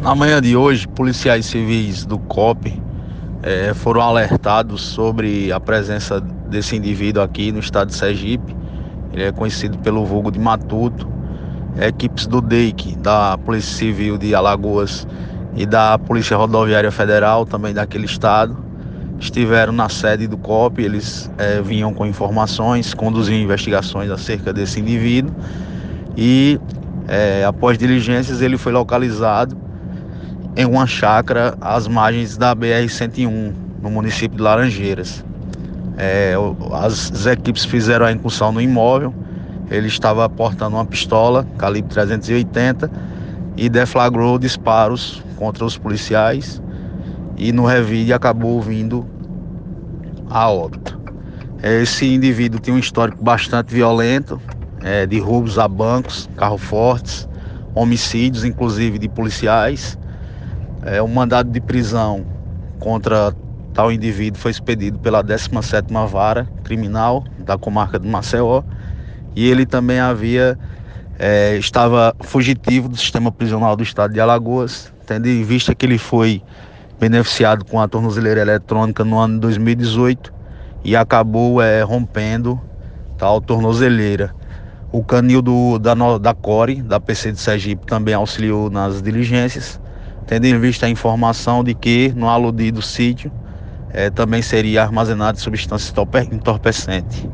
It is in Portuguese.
Na manhã de hoje, policiais civis do COP é, foram alertados sobre a presença desse indivíduo aqui no estado de Sergipe. Ele é conhecido pelo vulgo de Matuto. Equipes do DEIC, da Polícia Civil de Alagoas e da Polícia Rodoviária Federal, também daquele estado, estiveram na sede do COP. Eles é, vinham com informações, conduziam investigações acerca desse indivíduo e, é, após diligências, ele foi localizado em uma chácara às margens da BR-101, no município de Laranjeiras. É, as, as equipes fizeram a incursão no imóvel, ele estava portando uma pistola calibre 380 e deflagrou disparos contra os policiais e no revide acabou vindo a óbito. Esse indivíduo tinha um histórico bastante violento, é, de roubos a bancos, carros fortes, homicídios, inclusive de policiais. É, um mandado de prisão contra tal indivíduo foi expedido pela 17ª Vara Criminal da comarca de Maceió e ele também havia é, estava fugitivo do sistema prisional do estado de Alagoas, tendo em vista que ele foi beneficiado com a tornozeleira eletrônica no ano de 2018 e acabou é, rompendo tal tornozeleira. O canil do, da, da CORE, da PC de Sergipe, também auxiliou nas diligências tendo em vista a informação de que no aludido sítio é, também seria armazenado substância entorpecente.